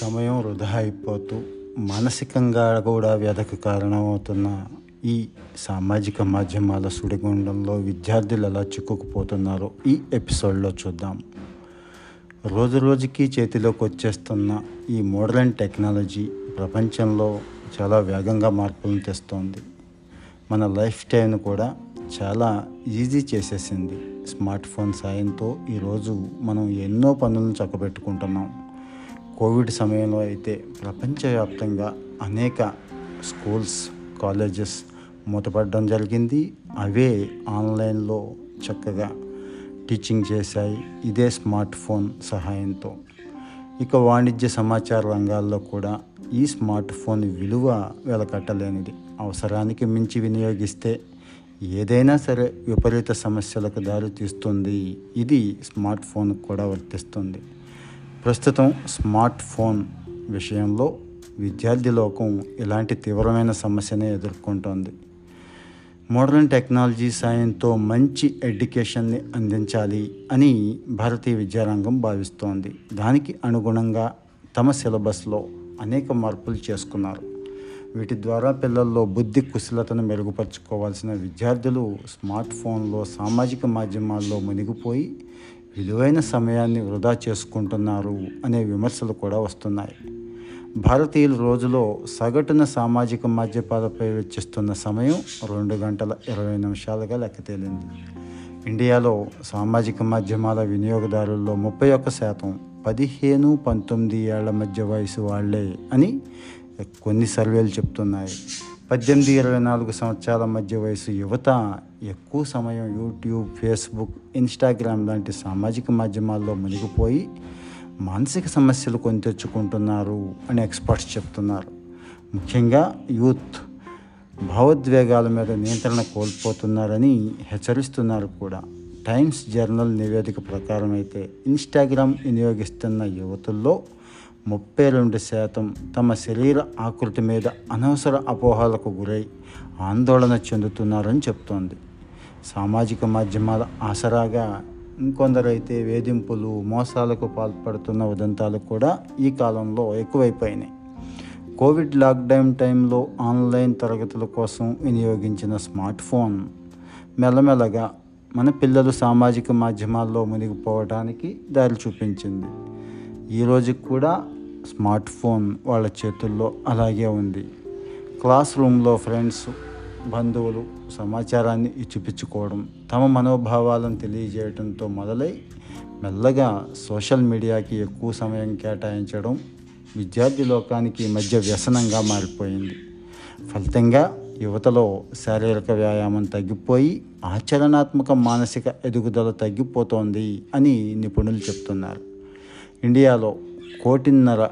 సమయం వృధా అయిపోతూ మానసికంగా కూడా వ్యధకు కారణమవుతున్న ఈ సామాజిక మాధ్యమాల సుడిగుండంలో విద్యార్థులు ఎలా చిక్కుకుపోతున్నారో ఈ ఎపిసోడ్లో చూద్దాం. రోజు రోజుకి చేతిలోకి వచ్చేస్తున్న ఈ మోడర్న్ టెక్నాలజీ ప్రపంచంలో చాలా వేగంగా మార్పులను తెస్తోంది. మన లైఫ్ స్టైల్ను కూడా చాలా ఈజీ చేసేసింది. స్మార్ట్ ఫోన్ సాయంతో ఈరోజు మనం ఎన్నో పనులను చక్కబెట్టుకుంటున్నాం. కోవిడ్ సమయంలో అయితే ప్రపంచవ్యాప్తంగా అనేక స్కూల్స్ కాలేజెస్ మూతపడడం జరిగింది. అవే ఆన్లైన్లో చక్కగా టీచింగ్ చేశాయి. ఇదే స్మార్ట్ ఫోన్ సహాయంతో. ఇక వాణిజ్య సమాచార రంగాల్లో కూడా ఈ స్మార్ట్ ఫోన్ విలువ వెలకట్టలేనిది. అవసరానికి మించి వినియోగిస్తే ఏదైనా సరే విపరీత సమస్యలకు దారితీస్తుంది. ఇది స్మార్ట్ ఫోన్ కూడా వర్తిస్తుంది. ప్రస్తుతం స్మార్ట్ ఫోన్ విషయంలో విద్యార్థి లోకం ఇలాంటి తీవ్రమైన సమస్యనే ఎదుర్కొంటోంది. మోడర్న్ టెక్నాలజీ సాయంతో మంచి ఎడ్యుకేషన్ని అందించాలి అని భారతీయ విద్యారంగం భావిస్తోంది. దానికి అనుగుణంగా తమ సిలబస్లో అనేక మార్పులు చేసుకున్నారు. వీటి ద్వారా పిల్లల్లో బుద్ధి కుశలతను మెరుగుపరుచుకోవాల్సిన విద్యార్థులు స్మార్ట్ ఫోన్లో సామాజిక మాధ్యమాల్లో మునిగిపోయి విలువైన సమయాన్ని వృధా చేసుకుంటున్నారు అనే విమర్శలు కూడా వస్తున్నాయి. భారతీయులు రోజులో సగటున సామాజిక మాధ్యమాలపై వెచ్చిస్తున్న సమయం రెండు గంటల ఇరవై నిమిషాలుగా లెక్క తేలింది. ఇండియాలో సామాజిక మాధ్యమాల వినియోగదారుల్లో ముప్పై ఒక్క శాతం పదిహేను పంతొమ్మిది ఏళ్ళ మధ్య వయసు వాళ్ళే అని కొన్ని సర్వేలు చెప్తున్నాయి. పద్దెనిమిది ఇరవై నాలుగు సంవత్సరాల మధ్య వయసు యువత ఎక్కువ సమయం యూట్యూబ్ ఫేస్బుక్ ఇన్స్టాగ్రామ్ లాంటి సామాజిక మాధ్యమాల్లో మునిగిపోయి మానసిక సమస్యలు కొని తెచ్చుకుంటున్నారు అని ఎక్స్పర్ట్స్ చెప్తున్నారు. ముఖ్యంగా యూత్ భావోద్వేగాల మీద నియంత్రణ కోల్పోతున్నారని హెచ్చరిస్తున్నారు కూడా. టైమ్స్ జర్నల్ నివేదిక ప్రకారం అయితే ఇన్స్టాగ్రామ్ వినియోగిస్తున్న యువతుల్లో ముప్పై రెండు శాతం తమ శరీర ఆకృతి మీద అనవసర అపోహలకు గురై ఆందోళన చెందుతున్నారని చెప్తోంది. సామాజిక మాధ్యమాల ఆసరాగా ఇంకొందరైతే వేధింపులు మోసాలకు పాల్పడుతున్న ఉదంతాలు కూడా ఈ కాలంలో ఎక్కువైపోయినాయి. కోవిడ్ లాక్డౌన్ టైంలో ఆన్లైన్ తరగతుల కోసం వినియోగించిన స్మార్ట్ ఫోన్ మెల్లమెల్లగా మన పిల్లలు సామాజిక మాధ్యమాల్లో మునిగిపోవడానికి దారి చూపించింది ఈరోజు కూడా స్మార్ట్ ఫోన్ వాళ్ళ చేతుల్లో అలాగే ఉంది. క్లాస్ రూమ్లో ఫ్రెండ్స్ బంధువులు సమాచారాన్ని ఇచ్చిపుచ్చుకోవడం తమ మనోభావాలను తెలియజేయడంతో మొదలై మెల్లగా సోషల్ మీడియాకి ఎక్కువ సమయం కేటాయించడం విద్యార్థి లోకానికి మధ్య వ్యసనంగా మారిపోయింది. ఫలితంగా యువతలో శారీరక వ్యాయామం తగ్గిపోయి ఆచరణాత్మక మానసిక ఎదుగుదల తగ్గిపోతోంది అని నిపుణులు చెప్తున్నారు. ఇండియాలో కోటిన్నర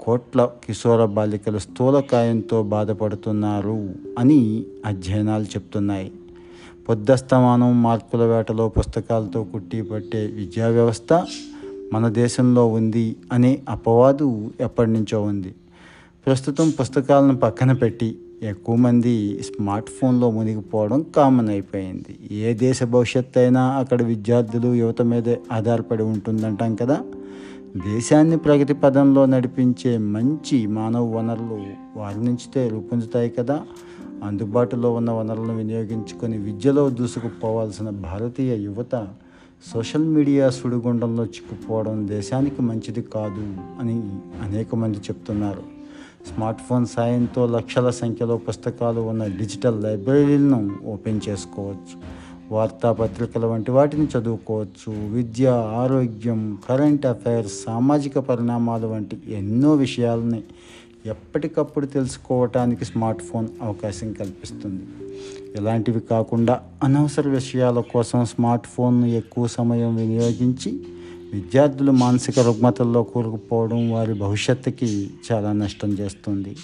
కోట్ల కిశోర బాలికలు స్థూలకాయంతో బాధపడుతున్నారు అని అధ్యయనాలు చెప్తున్నాయి. పొద్దస్తమానం మార్పుల వేటలో పుస్తకాలతో కుట్టి పట్టే విద్యా వ్యవస్థ మన దేశంలో ఉంది అనే అపవాదు ఎప్పటి నుంచో ఉంది. ప్రస్తుతం పుస్తకాలను పక్కన పెట్టి ఎక్కువ మంది స్మార్ట్ ఫోన్లో మునిగిపోవడం కామన్ అయిపోయింది. ఏ దేశ భవిష్యత్తు అయినా అక్కడ విద్యార్థులు యువత మీదే ఆధారపడి ఉంటుందంటాం కదా? దేశాన్ని ప్రగతి పదంలో నడిపించే మంచి మానవ వనరులు వారి నుంచితే రూపొందుతాయి కదా. అందుబాటులో ఉన్న వనరులను వినియోగించుకొని విద్యలో దూసుకుపోవాల్సిన భారతీయ యువత సోషల్ మీడియా సుడిగుండంలో చిక్కుపోవడం దేశానికి మంచిది కాదు అని అనేక మంది చెప్తున్నారు. స్మార్ట్ ఫోన్ సాయంతో లక్షల సంఖ్యలో పుస్తకాలు ఉన్న డిజిటల్ లైబ్రరీలను ఓపెన్ చేసుకోవచ్చు. వార్తాపత్రికల వంటి వాటిని చదువుకోవచ్చు. విద్య ఆరోగ్యం కరెంట్ అఫైర్స్ సామాజిక పరిణామాలు వంటి ఎన్నో విషయాలని ఎప్పటికప్పుడు తెలుసుకోవటానికి స్మార్ట్ ఫోన్ అవకాశం కల్పిస్తుంది. ఇలాంటివి కాకుండా అనవసర విషయాల కోసం స్మార్ట్ ఫోన్ను ఎక్కువ సమయం వినియోగించి విద్యార్థులు మానసిక రుగ్మతల్లో కూరుకుపోవడం వారి భవిష్యత్తుకి చాలా నష్టం చేస్తుంది.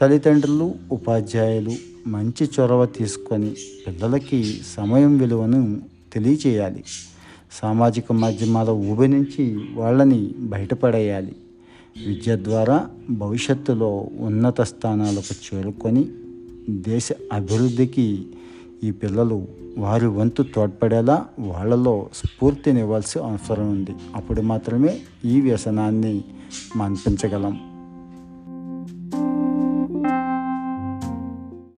తల్లిదండ్రులు ఉపాధ్యాయులు మంచి చొరవ తీసుకొని పిల్లలకి సమయం విలువను తెలియచేయాలి. సామాజిక మాధ్యమాల ఊబి నుంచి వాళ్ళని బయటపడేయాలి. విద్య ద్వారా భవిష్యత్తులో ఉన్నత స్థానాలకు చేరుకొని దేశ అభివృద్ధికి ఈ పిల్లలు వారి వంతు తోడ్పడేలా వాళ్ళలో స్ఫూర్తినివ్వాల్సి అవసరం ఉంది. అప్పుడు మాత్రమే ఈ వ్యసనాన్ని మన్పించగలం.